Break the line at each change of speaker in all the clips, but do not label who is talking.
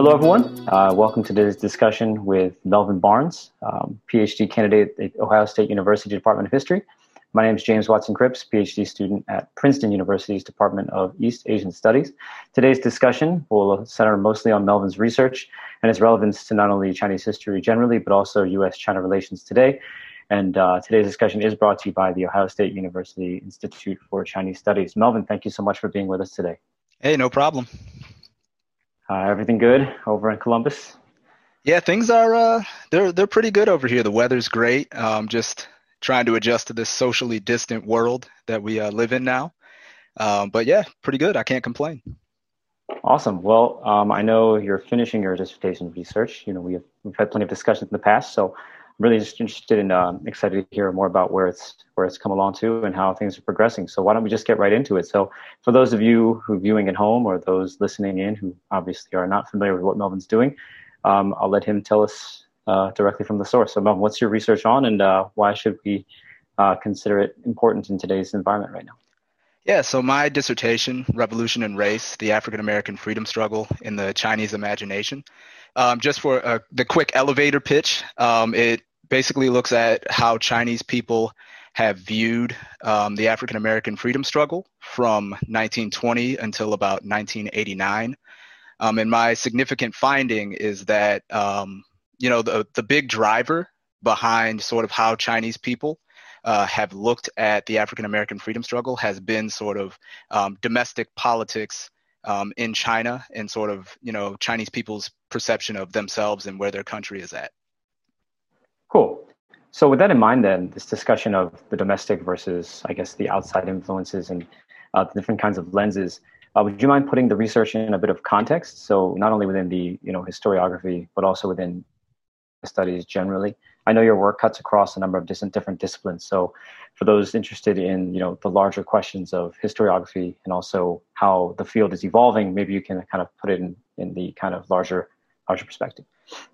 Hello, everyone. Uh, welcome to this discussion with Melvin Barnes, um, PhD candidate at Ohio State University Department of History. My name is James Watson Krips, PhD student at Princeton University's Department of East Asian Studies. Today's discussion will center mostly on Melvin's research and its relevance to not only Chinese history generally, but also U.S. China relations today. And uh, today's discussion is brought to you by the Ohio State University Institute for Chinese Studies. Melvin, thank you so much for being with us today.
Hey, no problem.
Uh, everything good over in Columbus?
Yeah, things are uh, they're they're pretty good over here. The weather's great. Um, just trying to adjust to this socially distant world that we uh, live in now. Um, but yeah, pretty good. I can't complain.
Awesome. Well, um, I know you're finishing your dissertation research. You know, we have, we've had plenty of discussions in the past, so really just interested and um, excited to hear more about where it's where it's come along to and how things are progressing. So why don't we just get right into it? So for those of you who are viewing at home or those listening in who obviously are not familiar with what Melvin's doing, um, I'll let him tell us uh, directly from the source. So Melvin, what's your research on, and uh, why should we uh, consider it important in today's environment right now?
Yeah, so my dissertation, Revolution and Race, the African American Freedom Struggle in the Chinese Imagination. Um, just for uh, the quick elevator pitch, um, it basically looks at how Chinese people have viewed um, the African American freedom struggle from 1920 until about 1989. Um, and my significant finding is that, um, you know, the, the big driver behind sort of how Chinese people uh, have looked at the African American freedom struggle has been sort of um, domestic politics um, in China and sort of, you know, Chinese people's perception of themselves and where their country is at.
Cool. So with that in mind, then this discussion of the domestic versus, I guess, the outside influences and uh, the different kinds of lenses. Uh, would you mind putting the research in a bit of context? So not only within the you know historiography, but also within studies generally. I know your work cuts across a number of different disciplines. So for those interested in you know the larger questions of historiography and also how the field is evolving, maybe you can kind of put it in, in the kind of larger larger perspective.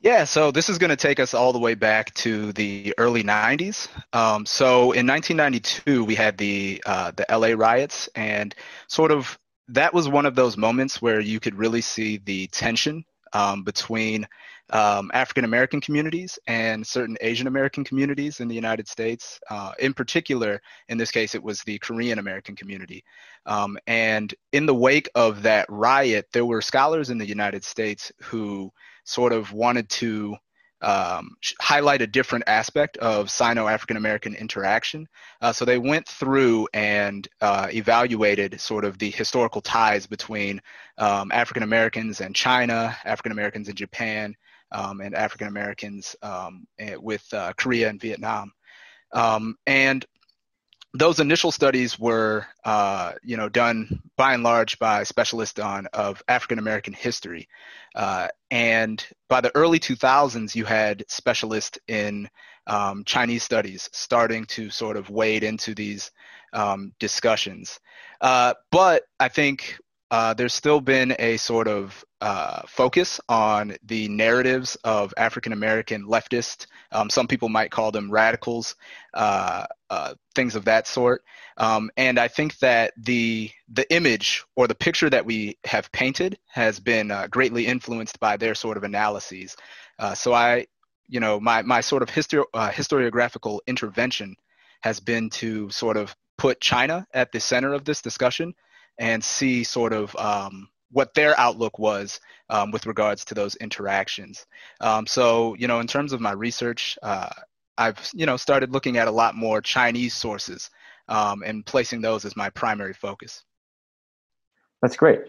Yeah, so this is going to take us all the way back to the early 90s. Um, so in 1992, we had the uh, the LA riots, and sort of that was one of those moments where you could really see the tension um, between um, African American communities and certain Asian American communities in the United States. Uh, in particular, in this case, it was the Korean American community. Um, and in the wake of that riot, there were scholars in the United States who sort of wanted to um, highlight a different aspect of Sino African American interaction. Uh, so they went through and uh, evaluated sort of the historical ties between um, African Americans and China, African Americans in Japan, um, and African Americans um, eh, with uh, Korea and Vietnam. Um, and those initial studies were, uh, you know, done by and large by specialists on of African American history, uh, and by the early 2000s, you had specialists in um, Chinese studies starting to sort of wade into these um, discussions. Uh, but I think uh, there's still been a sort of uh, focus on the narratives of African American leftists. Um, some people might call them radicals, uh, uh, things of that sort. Um, and I think that the the image or the picture that we have painted has been uh, greatly influenced by their sort of analyses. Uh, so I, you know, my my sort of histori- historiographical intervention has been to sort of put China at the center of this discussion and see sort of um, what their outlook was um, with regards to those interactions. Um, so, you know, in terms of my research, uh, I've, you know, started looking at a lot more Chinese sources um, and placing those as my primary focus.
That's great.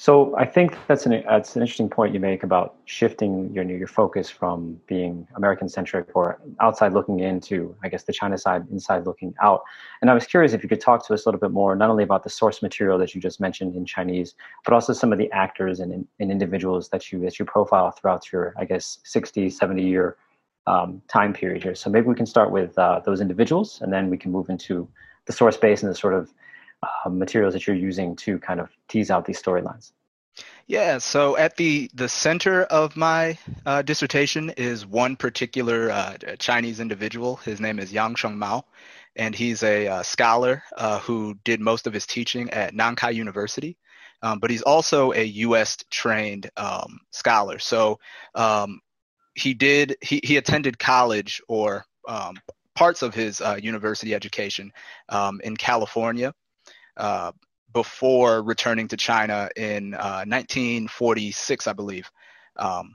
So I think that's an that's an interesting point you make about shifting your your focus from being American centric or outside looking into I guess the China side inside looking out. And I was curious if you could talk to us a little bit more not only about the source material that you just mentioned in Chinese, but also some of the actors and, and individuals that you that you profile throughout your I guess 60, 70 year um, time period here. So maybe we can start with uh, those individuals and then we can move into the source base and the sort of uh, materials that you're using to kind of tease out these storylines?
Yeah, so at the the center of my uh, dissertation is one particular uh, Chinese individual. His name is Yang Shengmao, and he's a uh, scholar uh, who did most of his teaching at Nankai University. um, but he's also a U.S. trained um, scholar. So um, he did he, he attended college or um, parts of his uh, university education um, in California uh, before returning to China in uh, 1946, I believe. Um,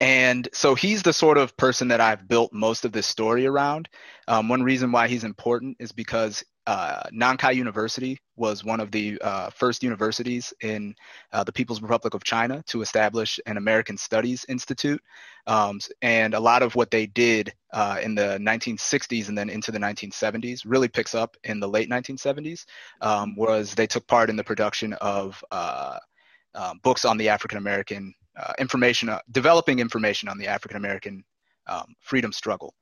and so he's the sort of person that I've built most of this story around. Um, one reason why he's important is because uh, Nankai University was one of the uh, first universities in uh, the People's Republic of China to establish an American Studies Institute. Um, and a lot of what they did uh, in the 1960s and then into the 1970s really picks up in the late 1970s, um, was they took part in the production of uh, um, books on the African American uh, information, uh, developing information on the African American um, freedom struggle.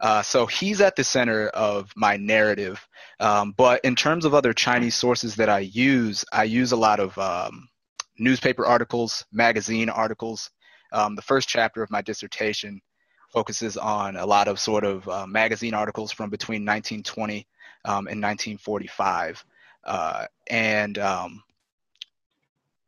Uh, so he's at the center of my narrative. Um, but in terms of other Chinese sources that I use, I use a lot of um, newspaper articles, magazine articles. Um, the first chapter of my dissertation focuses on a lot of sort of uh, magazine articles from between 1920 um, and 1945. Uh, and um,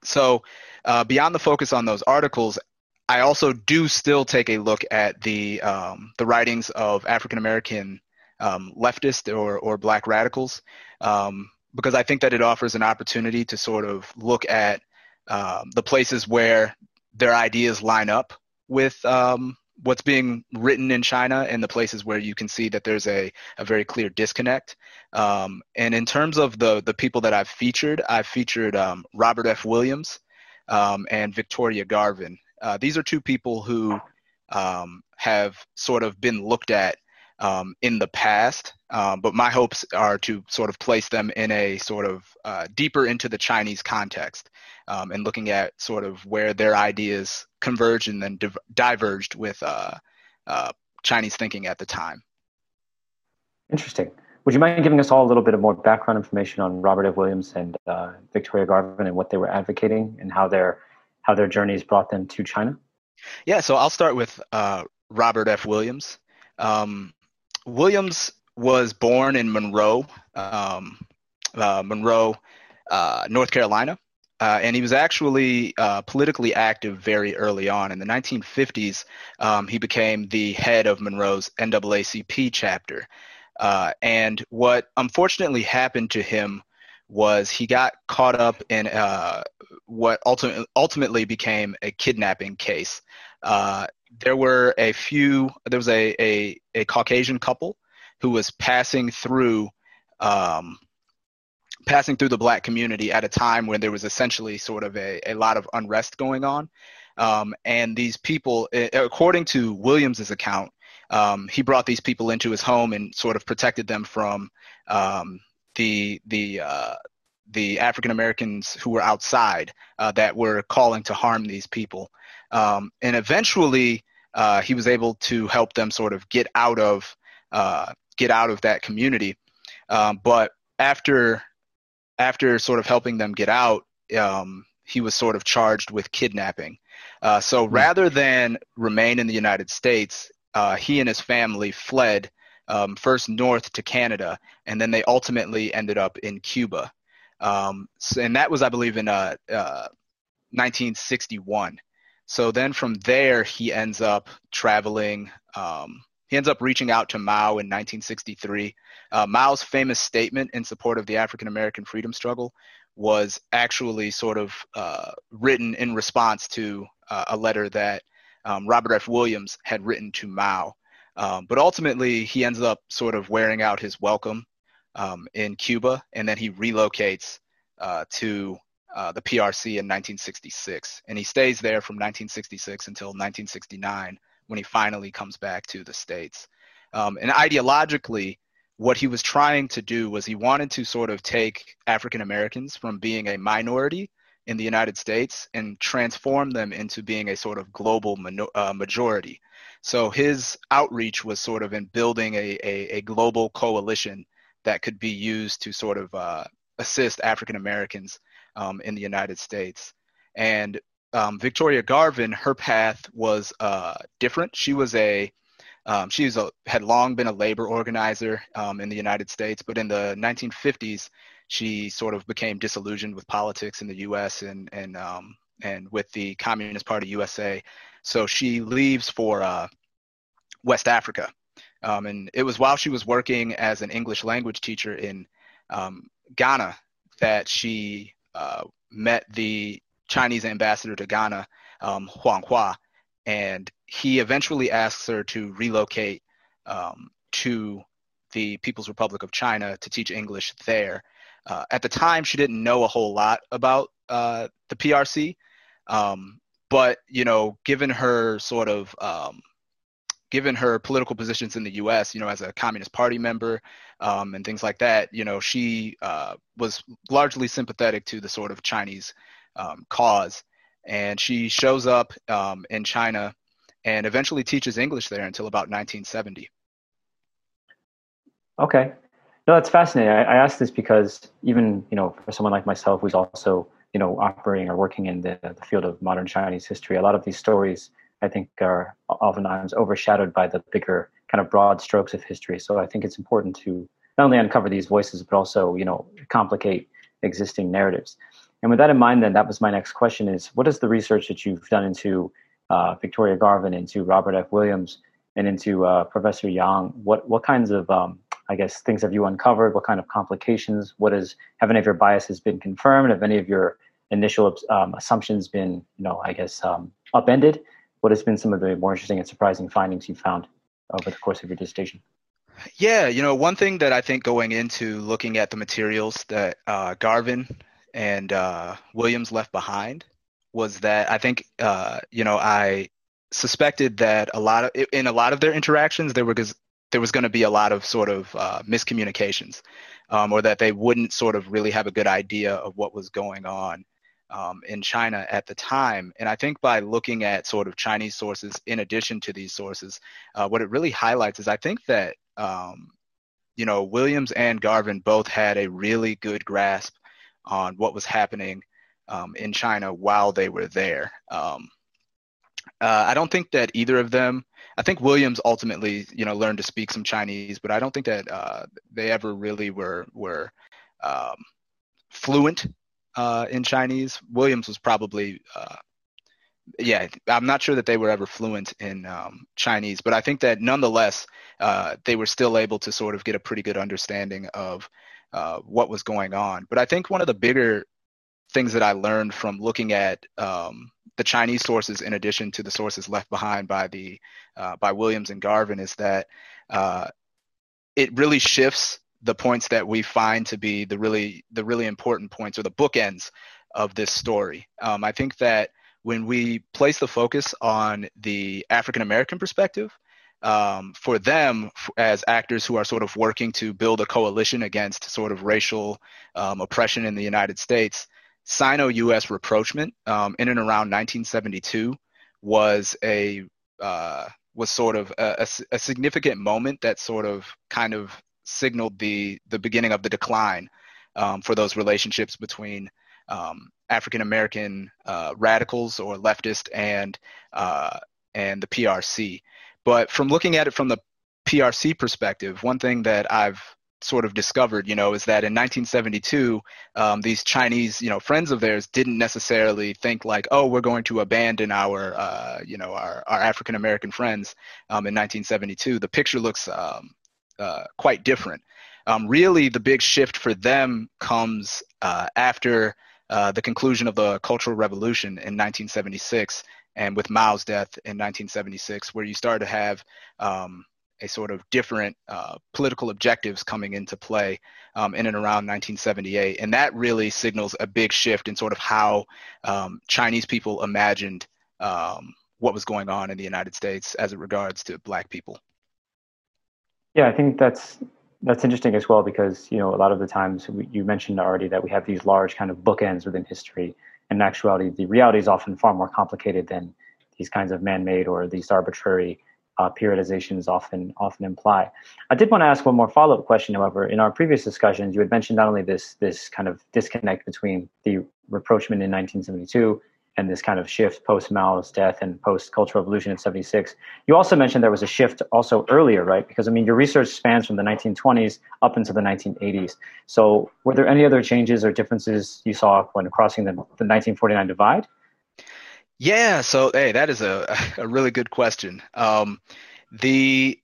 so, uh, beyond the focus on those articles, I also do still take a look at the um, the writings of African American um, leftists or or Black radicals um, because I think that it offers an opportunity to sort of look at um, the places where their ideas line up with um, what's being written in China and the places where you can see that there's a, a very clear disconnect. Um, and in terms of the the people that I've featured, I've featured um, Robert F. Williams um, and Victoria Garvin. Uh, these are two people who um, have sort of been looked at um, in the past, um, but my hopes are to sort of place them in a sort of uh, deeper into the Chinese context um, and looking at sort of where their ideas converged and then div- diverged with uh, uh, Chinese thinking at the time.
Interesting. Would you mind giving us all a little bit of more background information on Robert F. Williams and uh, Victoria Garvin and what they were advocating and how their how their journeys brought them to China?
Yeah, so I'll start with uh, Robert F. Williams. Um, Williams was born in Monroe, um, uh, Monroe, uh, North Carolina. Uh, and he was actually uh, politically active very early on. In the 1950s, um, he became the head of Monroe's NAACP chapter. Uh, and what unfortunately happened to him was he got caught up in uh, what ultimately, ultimately became a kidnapping case. Uh, there were a few, there was a, a, a Caucasian couple who was passing through um, passing through the black community at a time when there was essentially sort of a, a lot of unrest going on. Um, and these people, according to Williams's account, um, he brought these people into his home and sort of protected them from um, the the uh, the African Americans who were outside uh, that were calling to harm these people. Um, and eventually, uh, he was able to help them sort of get out of uh, get out of that community. Um, but after after sort of helping them get out, um, he was sort of charged with kidnapping. Uh, so hmm. rather than remain in the United States, uh, he and his family fled um, first north to Canada, and then they ultimately ended up in Cuba. Um, so, and that was, I believe, in uh, 1961. Uh, so then from there, he ends up traveling. Um, he ends up reaching out to Mao in 1963 uh, Mao's famous statement in support of the African American freedom struggle was actually sort of uh, written in response to uh, a letter that um, Robert F. Williams had written to Mao. Um, but ultimately, he ends up sort of wearing out his welcome um, in Cuba, and then he relocates uh, to uh, the PRC in 1966. And he stays there from 1966 until 1969 when he finally comes back to the States. Um, and ideologically, what he was trying to do was he wanted to sort of take African Americans from being a minority in the United States and transform them into being a sort of global uh, majority. So his outreach was sort of in building a, a, a global coalition that could be used to sort of uh, assist African Americans um, in the United States. And um, Victoria Garvin, her path was uh, different. She was a Um, she was a, had long been a labor organizer um, in the United States, but in the 1950s, she sort of became disillusioned with politics in the U.S. and and um, and with the Communist Party USA. So she leaves for uh, West Africa, um, and it was while she was working as an English language teacher in um, Ghana that she uh, met the Chinese ambassador to Ghana, um, Huang Hua, and he eventually asks her to relocate um, to the People's Republic of China to teach English there. Uh, at the time, she didn't know a whole lot about uh, the PRC, um, but you know, given her sort of um, given her political positions in the U.S., you know, as a Communist Party member um, and things like that, you know, she uh, was largely sympathetic to the sort of Chinese um, cause, and she shows up um, in China and eventually teaches English there until about 1970.
Okay, no, that's fascinating. I, I this because even you know, for someone like myself who's also you know operating or working in the, the field of modern Chinese history, a lot of these stories I think are oftentimes overshadowed by the bigger kind of broad strokes of history. So I think it's important to not only uncover these voices, but also, you know, complicate existing narratives. And with that in mind, then that was my next question is what is the research that you've done into uh, Victoria Garvin, into Robert F. Williams, and into uh, Professor Yang? What, what kinds of, um, I guess, things have you uncovered? What kind of complications? What is, have any of your biases been confirmed? Have any of your initial um, assumptions been, you know, I guess, um, upended? what has been some of the more interesting and surprising findings you found over the course of your dissertation?
Yeah, you know, one thing that I think going into looking at the materials that uh, Garvin and uh, Williams left behind was that I think, uh, you know, I suspected that a lot of in a lot of their interactions there was there was going to be a lot of sort of uh, miscommunications, um, or that they wouldn't sort of really have a good idea of what was going on um, in China at the time. And I think by looking at sort of Chinese sources in addition to these sources, uh, what it really highlights is I think that, um, you know, Williams and Garvin both had a really good grasp on what was happening um, in China while they were there. Um, uh, I don't think that either of them. I think Williams ultimately, you know, learned to speak some Chinese, but I don't think that uh, they ever really were were um, fluent uh, in Chinese. Williams was probably, uh, yeah, I'm not sure that they were ever fluent in um, Chinese, but I think that nonetheless, uh, they were still able to sort of get a pretty good understanding of uh, what was going on. But I think one of the bigger things that I learned from looking at um, the Chinese sources, in addition to the sources left behind by the uh, by Williams and Garvin, is that uh, it really shifts the points that we find to be the really the really important points or the bookends of this story. Um, I think that when we place the focus on the African American perspective, um, for them as actors who are sort of working to build a coalition against sort of racial um, oppression in the United States, Sino-U.S. rapprochement um, in and around 1972 was a uh, was sort of a, a, a significant moment that sort of kind of signaled the the beginning of the decline um, for those relationships between um, African American uh, radicals or leftists and uh, and the PRC. But from looking at it from the PRC perspective, one thing that I've sort of discovered, you know, is that in 1972, um, these Chinese, you know, friends of theirs didn't necessarily think like, oh, we're going to abandon our, uh, you know, our, our African American friends um, in 1972. The picture looks um, uh, quite different. Um, really, the big shift for them comes uh, after uh, the conclusion of the Cultural Revolution in 1976 and with Mao's death in 1976, where you start to have um, a sort of different uh, political objectives coming into play um, in and around 1978. And that really signals a big shift in sort of how um, Chinese people imagined um, what was going on in the United States as it regards to Black people.
Yeah, I think that's that's interesting as well because you know a lot of the times we, you mentioned already that we have these large kind of bookends within history. And in actuality, the reality is often far more complicated than these kinds of man-made or these arbitrary uh, periodizations often often imply. I did want to ask one more follow-up question, however. In our previous discussions, you had mentioned not only this this kind of disconnect between the rapprochement in 1972 and this kind of shift post Mao's death and post Cultural Revolution in 76. You also mentioned there was a shift also earlier, right? Because I mean, your research spans from the 1920s up into the 1980s. So were there any other changes or differences you saw when crossing the, the 1949 divide?
Yeah, so hey, that is a, a really good question. Um, the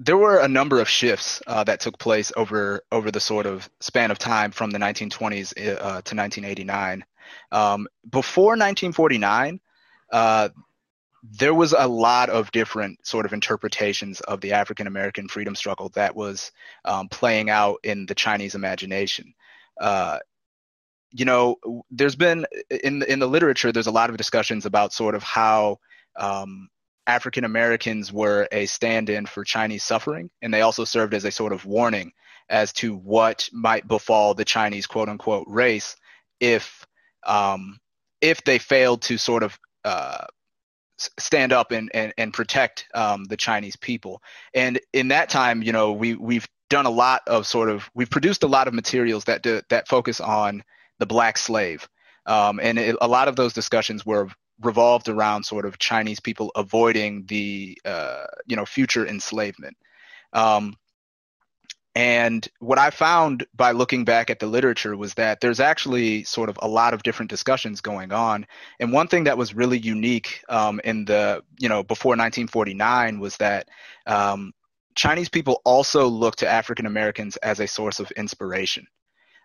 there were a number of shifts uh, that took place over over the sort of span of time from the 1920s uh, to 1989. Um, before 1949, uh, there was a lot of different sort of interpretations of the African American freedom struggle that was um, playing out in the Chinese imagination. You know, there's been in in the literature, there's a lot of discussions about sort of how um, African Americans were a stand-in for Chinese suffering, and they also served as a sort of warning as to what might befall the Chinese quote unquote race if um, if they failed to sort of uh, stand up and, and, and protect um, the Chinese people. And in that time, you know, we we've done a lot of sort of we've produced a lot of materials that do, that focus on the black slave, um, and it, a lot of those discussions were revolved around sort of Chinese people avoiding the uh, you know future enslavement. Um, and what I found by looking back at the literature was that there's actually sort of a lot of different discussions going on. And one thing that was really unique um, in the, you know, before 1949 was that um, Chinese people also looked to African Americans as a source of inspiration.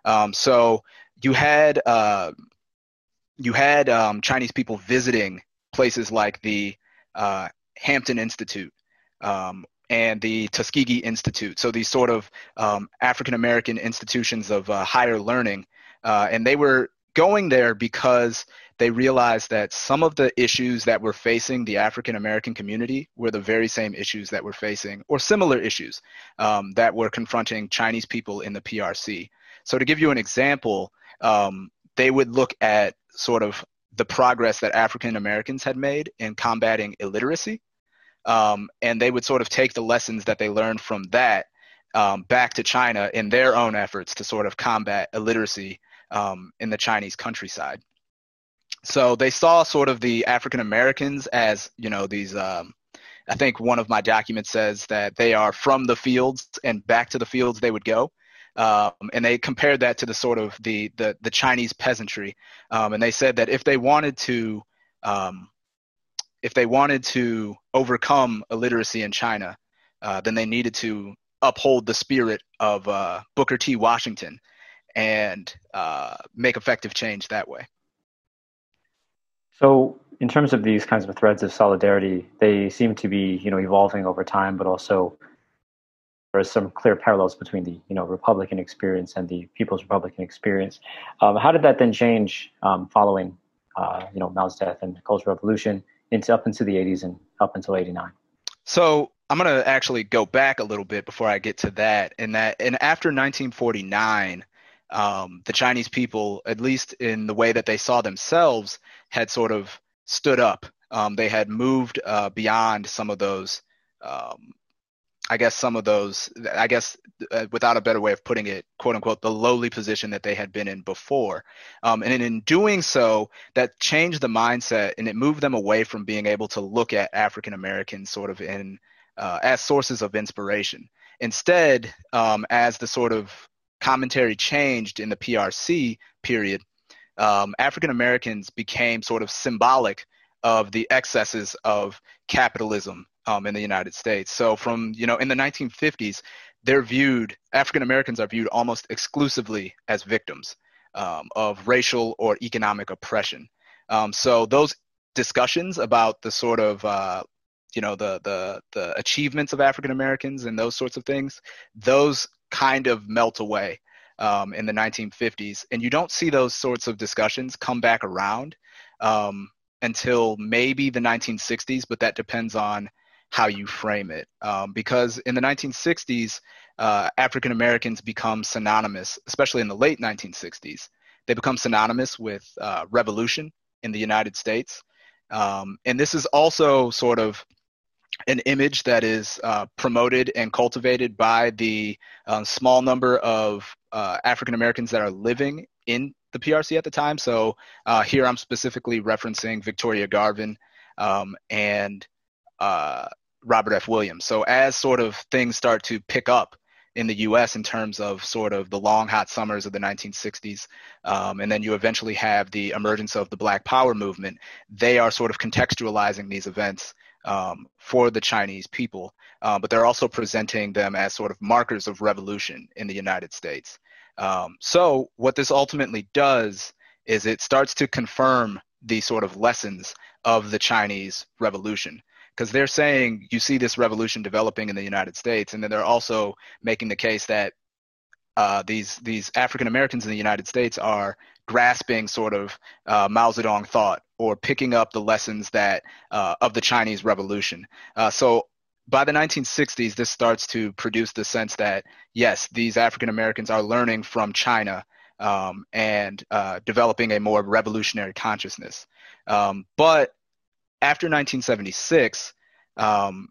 Um, so you had uh, you had um, Chinese people visiting places like the uh, Hampton Institute um, and the Tuskegee Institute. So these sort of um, African American institutions of uh, higher learning, uh, and they were going there because they realized that some of the issues that were facing the African American community were the very same issues that were facing, or similar issues um, that were confronting Chinese people in the PRC. So to give you an example, um, they would look at sort of the progress that African Americans had made in combating illiteracy um, and they would sort of take the lessons that they learned from that um, back to China in their own efforts to sort of combat illiteracy um, in the Chinese countryside. So they saw sort of the African Americans as, you know, these. Um, I think one of my documents says that they are from the fields and back to the fields they would go. Um, and they compared that to the sort of the the, the Chinese peasantry, um, and they said that if they wanted to um, if they wanted to overcome illiteracy in China, uh, then they needed to uphold the spirit of uh, Booker T. Washington and uh, make effective change that way.
So, in terms of these kinds of threads of solidarity, they seem to be, you know, evolving over time, but also there are some clear parallels between the, you know, Republican experience and the People's Republican experience. Um, how did that then change um, following, uh, you know, Mao's death and the Cultural Revolution? into up into the 80s and up until 89.
So I'm going to actually go back a little bit before I get to that. And that, and after 1949, um, the Chinese people, at least in the way that they saw themselves, had sort of stood up. Um, they had moved uh, beyond some of those um, I guess some of those, I guess, uh, without a better way of putting it, quote unquote, the lowly position that they had been in before. Um, and in doing so, that changed the mindset and it moved them away from being able to look at African Americans sort of in uh, as sources of inspiration. Instead, um, as the sort of commentary changed in the PRC period, um, African Americans became sort of symbolic of the excesses of capitalism um, in the United States. So from you know in the 1950s, they're viewed African Americans are viewed almost exclusively as victims um, of racial or economic oppression. Um, so those discussions about the sort of uh, you know the the the achievements of African Americans and those sorts of things, those kind of melt away um, in the 1950s, and you don't see those sorts of discussions come back around um, until maybe the 1960s, but that depends on how you frame it. Um, because in the 1960s, uh, African Americans become synonymous, especially in the late 1960s, they become synonymous with uh, revolution in the United States. Um, and this is also sort of an image that is uh, promoted and cultivated by the uh, small number of uh, African Americans that are living in the PRC at the time. So uh, here I'm specifically referencing Victoria Garvin um, and uh, Robert F. Williams. So as sort of things start to pick up in the U.S. in terms of sort of the long hot summers of the 1960s, um, and then you eventually have the emergence of the Black Power movement. They are sort of contextualizing these events um, for the Chinese people, uh, but they're also presenting them as sort of markers of revolution in the United States. Um, so what this ultimately does is it starts to confirm the sort of lessons of the Chinese Revolution because they're saying you see this revolution developing in the United States, and then they're also making the case that uh, these these African Americans in the United States are grasping sort of uh, Mao Zedong thought or picking up the lessons that uh, of the Chinese Revolution. Uh, so by the 1960s, this starts to produce the sense that yes, these African Americans are learning from China um, and uh, developing a more revolutionary consciousness. Um, but after 1976, um,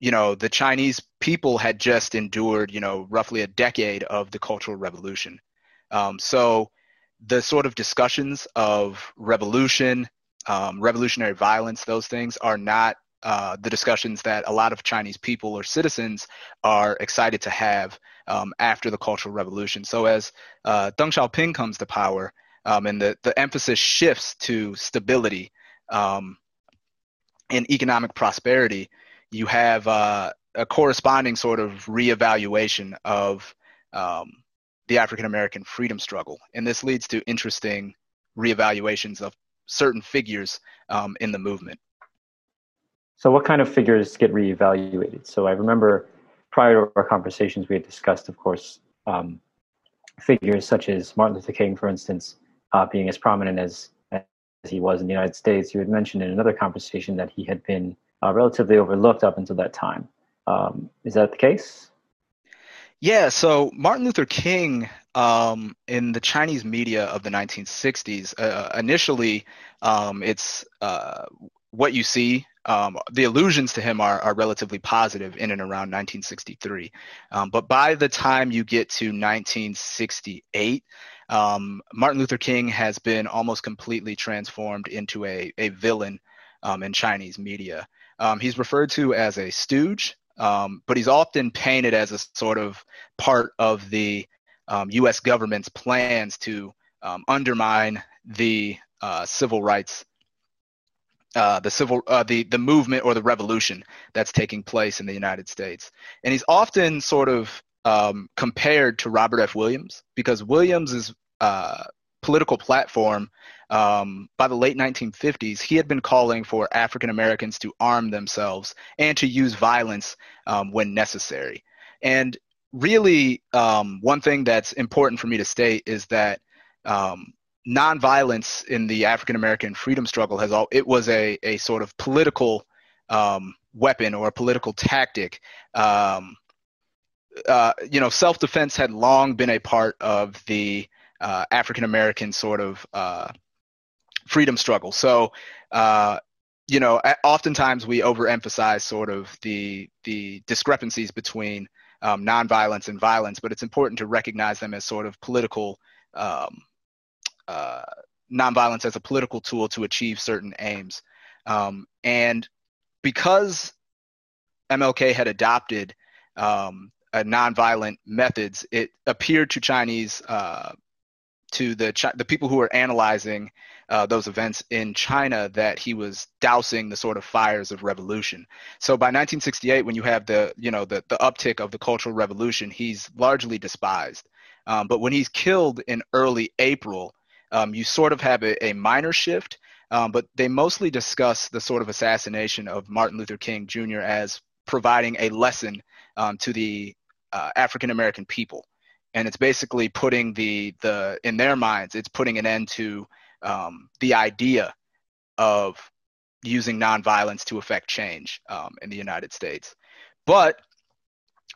you know, the Chinese people had just endured, you know, roughly a decade of the Cultural Revolution. Um, so the sort of discussions of revolution, um, revolutionary violence, those things are not uh, the discussions that a lot of Chinese people or citizens are excited to have um, after the Cultural Revolution. So as uh, Deng Xiaoping comes to power, um, and the, the emphasis shifts to stability um, and economic prosperity, you have uh, a corresponding sort of reevaluation of um, the African American freedom struggle, and this leads to interesting reevaluations of certain figures um, in the movement.
So, what kind of figures get reevaluated? So, I remember prior to our conversations, we had discussed, of course, um, figures such as Martin Luther King, for instance, uh, being as prominent as as he was in the United States. You had mentioned in another conversation that he had been uh, relatively overlooked up until that time. Um, is that the case?
Yeah, so Martin Luther King um, in the Chinese media of the 1960s, uh, initially, um, it's uh, what you see. Um, the allusions to him are, are relatively positive in and around 1963. Um, but by the time you get to 1968, um, Martin Luther King has been almost completely transformed into a, a villain um, in Chinese media. Um, he's referred to as a stooge, um, but he's often painted as a sort of part of the U.S. Um, government's plans to um, undermine the uh, civil rights, uh, the civil, uh, the the movement or the revolution that's taking place in the United States. And he's often sort of um, compared to Robert F. Williams because Williams's uh, political platform um, by the late 1950s, he had been calling for African Americans to arm themselves and to use violence um, when necessary. And really, um, one thing that's important for me to state is that um, nonviolence in the African American freedom struggle has all it was a a sort of political um, weapon or a political tactic um, uh, you know, self defense had long been a part of the uh, African American sort of uh, freedom struggle. So, uh, you know, oftentimes we overemphasize sort of the the discrepancies between um, nonviolence and violence, but it's important to recognize them as sort of political um, uh, nonviolence as a political tool to achieve certain aims. Um, and because MLK had adopted um, uh, nonviolent methods, it appeared to Chinese uh, to the the people who were analyzing uh, those events in China that he was dousing the sort of fires of revolution. So by 1968, when you have the you know the the uptick of the Cultural Revolution, he's largely despised. Um, but when he's killed in early April, um, you sort of have a, a minor shift. Um, but they mostly discuss the sort of assassination of Martin Luther King Jr. as providing a lesson um, to the uh, African American people, and it's basically putting the the in their minds, it's putting an end to um, the idea of using nonviolence to affect change um, in the United States. But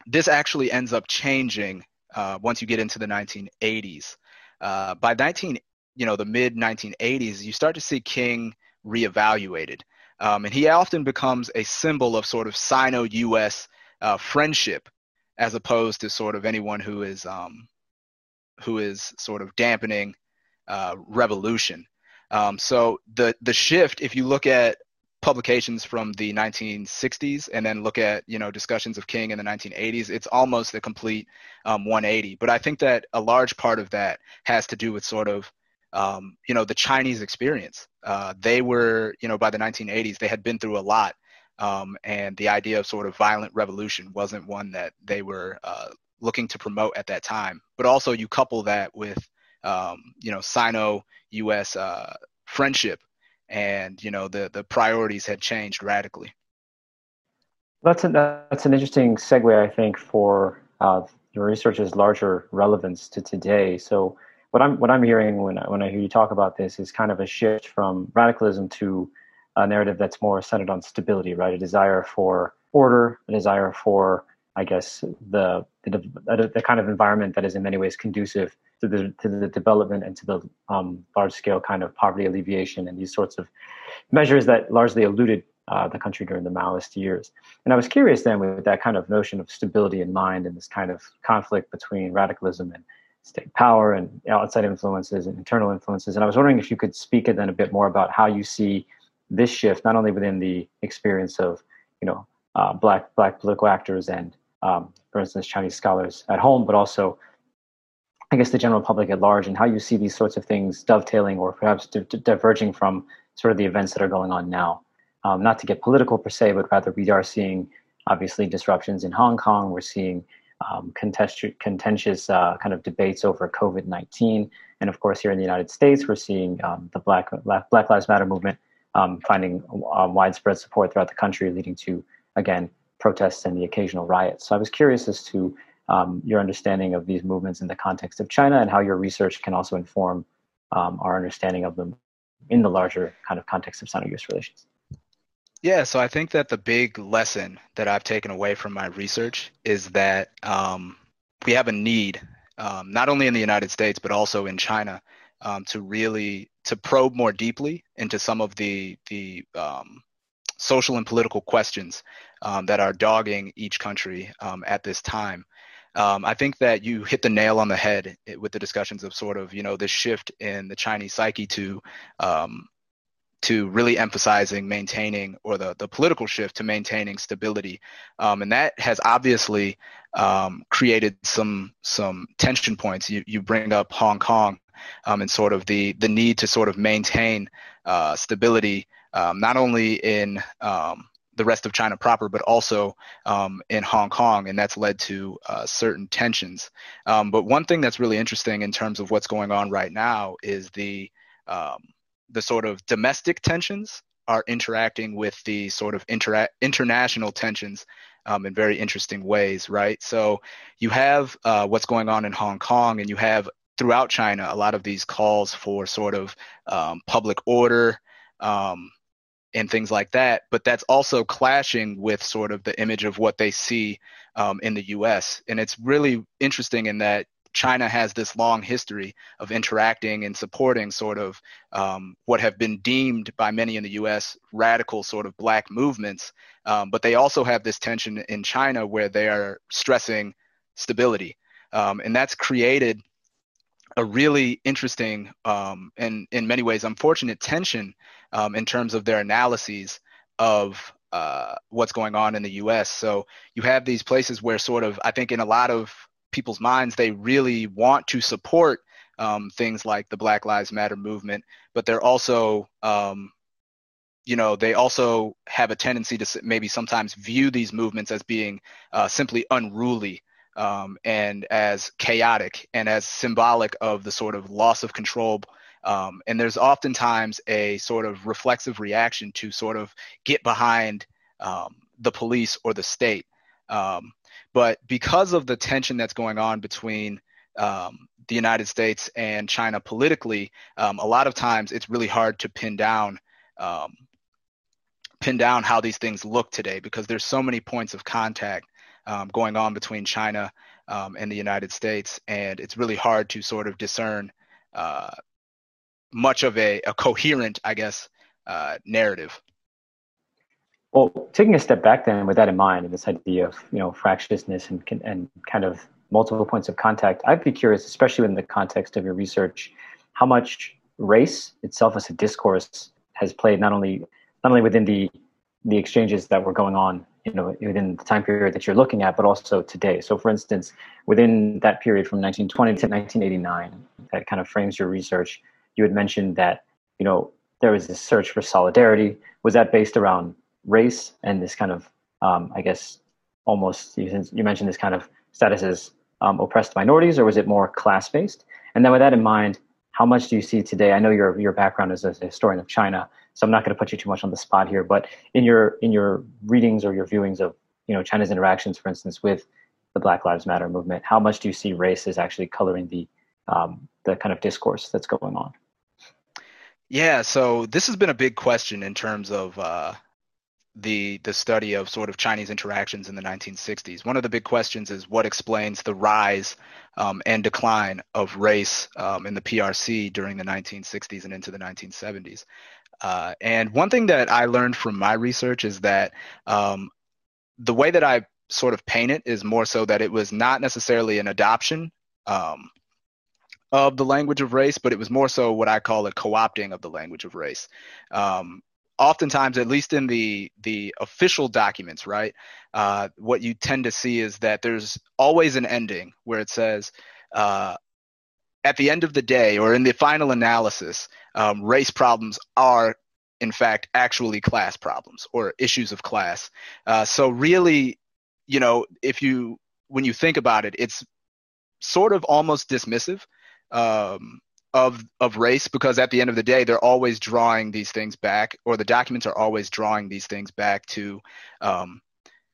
this actually ends up changing uh, once you get into the 1980s. Uh, by 19, you know, the mid 1980s, you start to see King reevaluated, um, and he often becomes a symbol of sort of Sino-U.S. Uh, friendship as opposed to sort of anyone who is um, who is sort of dampening uh, revolution. Um, so the the shift, if you look at publications from the 1960s and then look at you know discussions of King in the 1980s, it's almost a complete um, 180. But I think that a large part of that has to do with sort of um, you know the Chinese experience. Uh, they were you know by the 1980s they had been through a lot, um, and the idea of sort of violent revolution wasn't one that they were uh, looking to promote at that time. But also you couple that with um, you know Sino-U.S. Uh, friendship and you know the the priorities had changed radically.
That's an that's an interesting segue, I think, for uh, your research's larger relevance to today. So, what I'm what I'm hearing when I, when I hear you talk about this is kind of a shift from radicalism to a narrative that's more centered on stability, right? A desire for order, a desire for, I guess, the the, the kind of environment that is in many ways conducive to the to the development and to the um, large scale kind of poverty alleviation and these sorts of measures that largely eluded uh, the country during the Maoist years. And I was curious then with that kind of notion of stability in mind and this kind of conflict between radicalism and state power and outside influences and internal influences. And I was wondering if you could speak then a bit more about how you see this shift, not only within the experience of you know uh, black black political actors and um, for instance Chinese scholars at home, but also I guess the general public at large and how you see these sorts of things dovetailing or perhaps di- diverging from sort of the events that are going on now. Um, not to get political per se, but rather we are seeing obviously disruptions in Hong Kong. We're seeing um, contest- contentious uh, kind of debates over COVID 19. And of course, here in the United States, we're seeing um, the Black, Black Lives Matter movement um, finding uh, widespread support throughout the country, leading to, again, protests and the occasional riots. So I was curious as to um, your understanding of these movements in the context of China and how your research can also inform um, our understanding of them in the larger kind of context of Sino-US relations.
Yeah, so I think that the big lesson that I've taken away from my research is that um, we have a need, um, not only in the United States but also in China, um, to really to probe more deeply into some of the the um, social and political questions um, that are dogging each country um, at this time. Um, I think that you hit the nail on the head with the discussions of sort of you know this shift in the Chinese psyche to um, to really emphasizing maintaining or the, the political shift to maintaining stability um, and that has obviously um, created some some tension points you, you bring up hong kong um, and sort of the the need to sort of maintain uh, stability um, not only in um, the rest of China proper, but also um, in Hong Kong, and that's led to uh, certain tensions. Um, but one thing that's really interesting in terms of what's going on right now is the um, the sort of domestic tensions are interacting with the sort of intera- international tensions um, in very interesting ways, right? So you have uh, what's going on in Hong Kong, and you have throughout China a lot of these calls for sort of um, public order. Um, and things like that. But that's also clashing with sort of the image of what they see um, in the US. And it's really interesting in that China has this long history of interacting and supporting sort of um, what have been deemed by many in the US radical sort of black movements. Um, but they also have this tension in China where they are stressing stability. Um, and that's created a really interesting um, and in many ways unfortunate tension um, in terms of their analyses of uh, what's going on in the US. So you have these places where sort of I think in a lot of people's minds they really want to support um, things like the Black Lives Matter movement, but they're also um, you know they also have a tendency to maybe sometimes view these movements as being uh, simply unruly um, and as chaotic and as symbolic of the sort of loss of control. Um, and there's oftentimes a sort of reflexive reaction to sort of get behind um, the police or the state. Um, but because of the tension that's going on between um, the United States and China politically, um, a lot of times it's really hard to pin down pin down how these things look today because there's so many points of contact um, going on between China um, and the United States, and it's really hard to sort of discern uh, much of a, a, coherent, I guess, uh, narrative.
Well, taking a step back then, with that in mind, and this idea of you know fractiousness and and kind of multiple points of contact, I'd be curious, especially in the context of your research, how much race itself as a discourse has played not only not only within the the exchanges that were going on you know within the time period that you're looking at but also today. So for instance within that period from 1920 to 1989 that kind of frames your research you had mentioned that you know there was this search for solidarity. Was that based around race and this kind of um, i guess almost you, mentioned this kind of status as um, oppressed minorities or was it more class based and then with that in mind how much do you see today? I know your your background is as a historian of China, so I'm not going to put you too much on the spot here. But in your in your readings or your viewings of you know China's interactions, for instance, with the Black Lives Matter movement, how much do you see race is actually coloring the um, the kind of discourse that's going on?
Yeah, so this has been a big question in terms of uh, the the study of sort of Chinese interactions in the 1960s. One of the big questions is what explains the rise um, and decline of race um, in the PRC during the 1960s and into the 1970s. Uh, and one thing that I learned from my research is that um, the way that I sort of paint it is more so that it was not necessarily an adoption um, of the language of race, but it was more so what I call a co-opting of the language of race. Um, oftentimes, at least in the the official documents, right, uh, what you tend to see is that there's always an ending where it says, uh, at the end of the day, or in the final analysis, um, race problems are in fact actually class problems or issues of class. Uh, so really, you know, if you when you think about it, it's sort of almost dismissive. Um, of of race because at the end of the day they're always drawing these things back or the documents are always drawing these things back to um,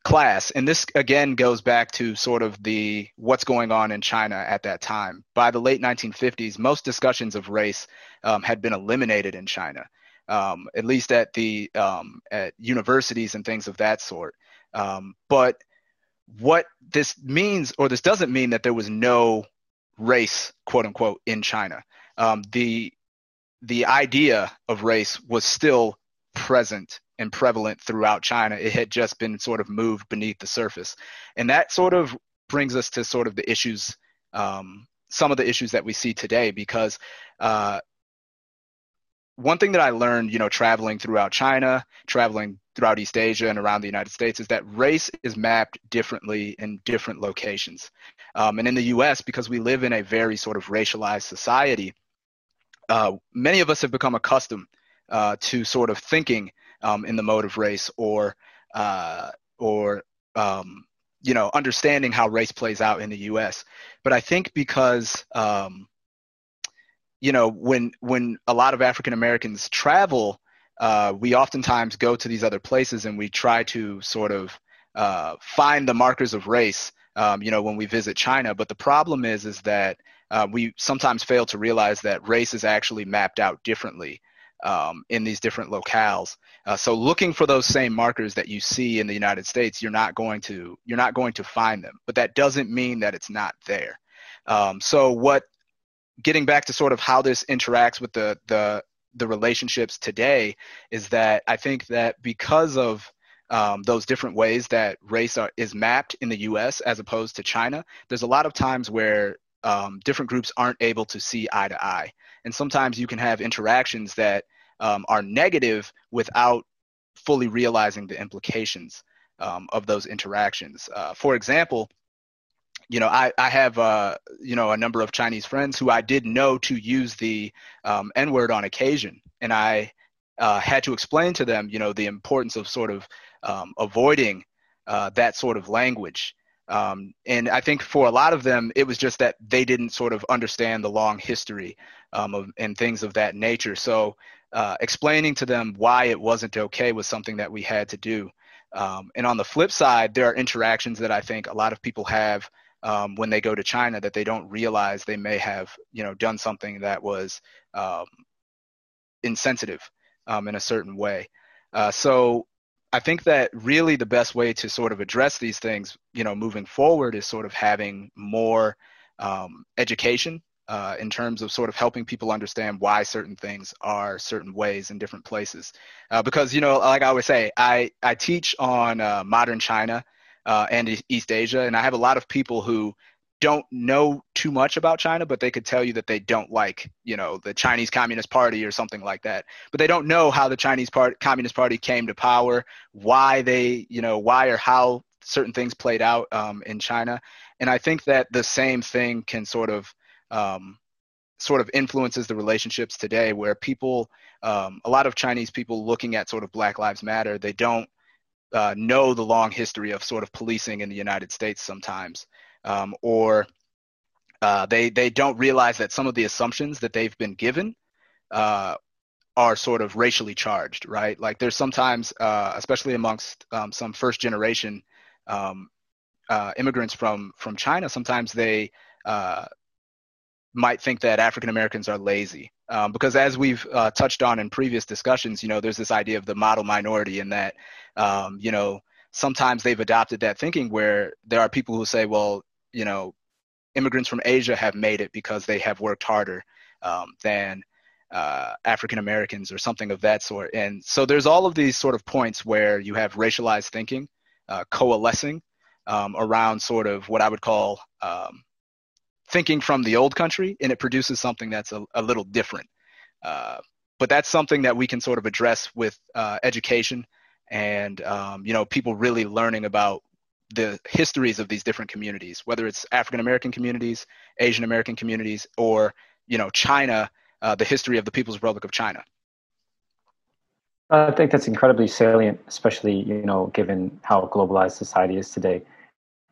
class. And this again goes back to sort of the what's going on in china at that time. By the late 1950s most discussions of race um, had been eliminated in china um, at least at the um, at universities and things of that sort. Um, but what this means or this doesn't mean that there was no race quote unquote in china um, the the idea of race was still present and prevalent throughout China. It had just been sort of moved beneath the surface, and that sort of brings us to sort of the issues, um, some of the issues that we see today. Because uh, one thing that I learned, you know, traveling throughout China, traveling throughout East Asia and around the United States, is that race is mapped differently in different locations. Um, and in the U.S., because we live in a very sort of racialized society uh, many of us have become accustomed uh, to sort of thinking um, in the mode of race or uh, or um, you know understanding how race plays out in the U.S. But I think because um, you know when when a lot of African Americans travel, uh, we oftentimes go to these other places and we try to sort of uh, find the markers of race. Um, you know when we visit China, but the problem is is that uh, we sometimes fail to realize that race is actually mapped out differently um, in these different locales. Uh, so looking for those same markers that you see in the United States, you're not going to you're not going to find them. But that doesn't mean that it's not there. Um, so what getting back to sort of how this interacts with the the the relationships today is that I think that because of um, those different ways that race are, is mapped in the U.S. as opposed to China, there's a lot of times where um, different groups aren't able to see eye to eye. And sometimes you can have interactions that um, are negative without fully realizing the implications um, of those interactions. Uh, for example, you know, I, I have, uh, you know, a number of Chinese friends who I did know to use the um, N word on occasion. And I uh, had to explain to them, you know, the importance of sort of um, avoiding uh, that sort of language um, and I think for a lot of them, it was just that they didn't sort of understand the long history um, of, and things of that nature. So uh, explaining to them why it wasn't okay was something that we had to do. Um, and on the flip side, there are interactions that I think a lot of people have um, when they go to China that they don't realize they may have, you know, done something that was um, insensitive um, in a certain way. Uh, so I think that really the best way to sort of address these things, you know, moving forward is sort of having more um, education uh, in terms of sort of helping people understand why certain things are certain ways in different places. Uh, because, you know, like I always say, I, I teach on uh, modern China uh, and East Asia, and I have a lot of people who don't know too much about China, but they could tell you that they don't like, you know, the Chinese Communist Party or something like that. But they don't know how the Chinese part, Communist Party came to power, why they, you know, why or how certain things played out um, in China. And I think that the same thing can sort of um, sort of influences the relationships today, where people, um, a lot of Chinese people looking at sort of Black Lives Matter, they don't uh, know the long history of sort of policing in the United States sometimes um, or uh, they they don't realize that some of the assumptions that they've been given uh, are sort of racially charged, right? Like there's sometimes, uh, especially amongst um, some first generation um, uh, immigrants from from China, sometimes they uh, might think that African Americans are lazy. Um, because as we've uh, touched on in previous discussions, you know, there's this idea of the model minority and that, um, you know, sometimes they've adopted that thinking where there are people who say, well, you know, immigrants from Asia have made it because they have worked harder um, than uh, African Americans or something of that sort. And so there's all of these sort of points where you have racialized thinking uh, coalescing um, around sort of what I would call um, thinking from the old country, and it produces something that's a, a little different. Uh, but that's something that we can sort of address with uh, education and um, you know people really learning about the histories of these different communities, whether it's African American communities, Asian American communities, or you know China, uh, the history of the People's Republic of China.
I think that's incredibly salient, especially you know given how globalized society is today.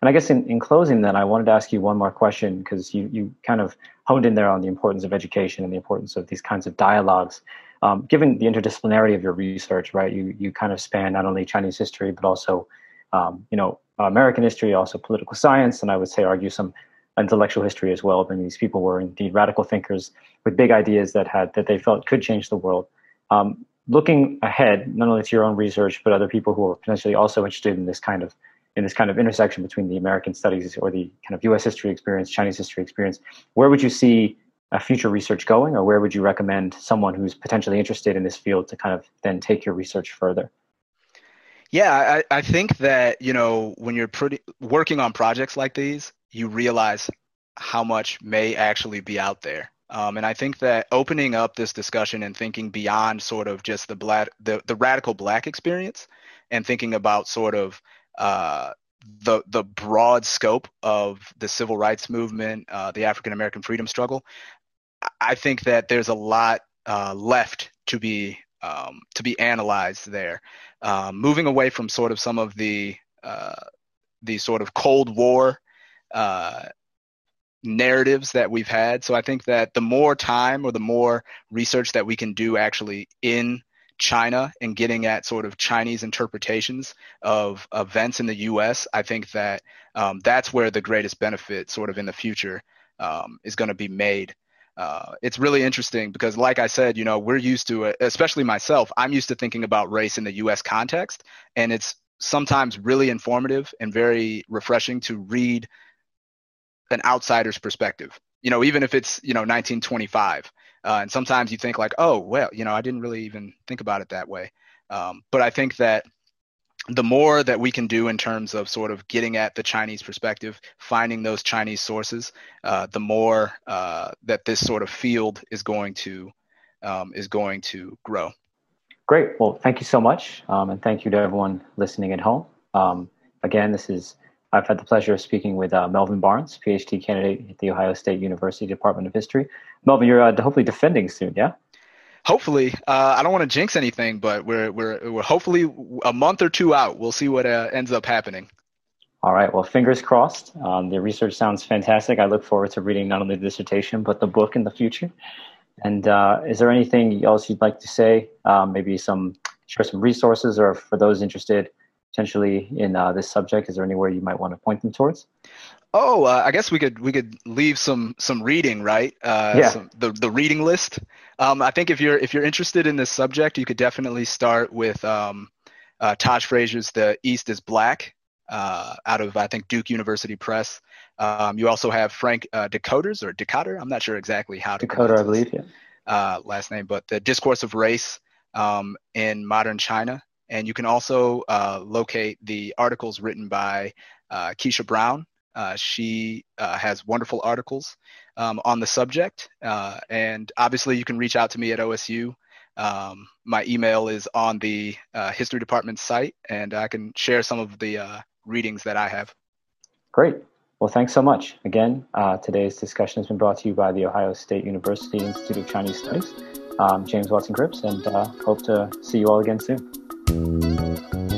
And I guess in, in closing, then I wanted to ask you one more question because you you kind of honed in there on the importance of education and the importance of these kinds of dialogues. Um, given the interdisciplinarity of your research, right? You you kind of span not only Chinese history but also um, you know American history, also political science, and I would say argue some intellectual history as well. I mean, these people were indeed radical thinkers with big ideas that had that they felt could change the world. Um, looking ahead, not only to your own research, but other people who are potentially also interested in this kind of in this kind of intersection between the American studies or the kind of U.S. history experience, Chinese history experience, where would you see a future research going, or where would you recommend someone who's potentially interested in this field to kind of then take your research further?
Yeah, I, I think that, you know, when you're pretty working on projects like these, you realize how much may actually be out there. Um, and I think that opening up this discussion and thinking beyond sort of just the black, the, the radical black experience and thinking about sort of uh, the the broad scope of the civil rights movement, uh, the African American freedom struggle, I think that there's a lot uh, left to be um, to be analyzed there. Um, moving away from sort of some of the uh, the sort of Cold War uh, narratives that we've had. So I think that the more time or the more research that we can do actually in China and getting at sort of Chinese interpretations of events in the U.S., I think that um, that's where the greatest benefit, sort of in the future, um, is going to be made uh, it's really interesting because, like I said, you know, we're used to it, especially myself. I'm used to thinking about race in the U.S. context, and it's sometimes really informative and very refreshing to read an outsider's perspective. You know, even if it's you know 1925, uh, and sometimes you think like, oh, well, you know, I didn't really even think about it that way. Um, but I think that the more that we can do in terms of sort of getting at the Chinese perspective, finding those Chinese sources, uh, the more uh, that this sort of field is going to um, is going to grow.
Great. Well, thank you so much, um, and thank you to everyone listening at home. Um, again, this is I've had the pleasure of speaking with uh, Melvin Barnes, PhD candidate at the Ohio State University Department of History. Melvin, you're uh, hopefully defending soon, yeah?
Hopefully, uh, I don't want to jinx anything, but we're we're we're hopefully a month or two out. We'll see what uh, ends up happening.
All right. Well, fingers crossed. Um, the research sounds fantastic. I look forward to reading not only the dissertation but the book in the future. And uh, is there anything else you'd like to say? Um, maybe some share some resources, or for those interested potentially in uh, this subject, is there anywhere you might want to point them towards?
Oh, uh, I guess we could we could leave some some reading, right? Uh,
yeah.
Some, the the reading list. Um, I think if you're if you're interested in this subject, you could definitely start with um, uh, Taj Frazier's "The East Is Black" uh, out of I think Duke University Press. Um, you also have Frank uh, Dikötter's or Decoder. I'm not sure exactly how to
Decoder, I believe, yeah.
Uh, last name, but the Discourse of Race um, in Modern China, and you can also uh, locate the articles written by uh, Keisha Brown Uh, she uh, has wonderful articles um, on the subject. Uh, and obviously, you can reach out to me at OSU. Um, my email is on the uh, history department site, and I can share some of the readings that I have.
Great. Well, thanks so much. Again, today's discussion has been brought to you by the Ohio State University Institute of Chinese Studies. Um, James Watson Krips, and hope to see you all again soon. Thank you.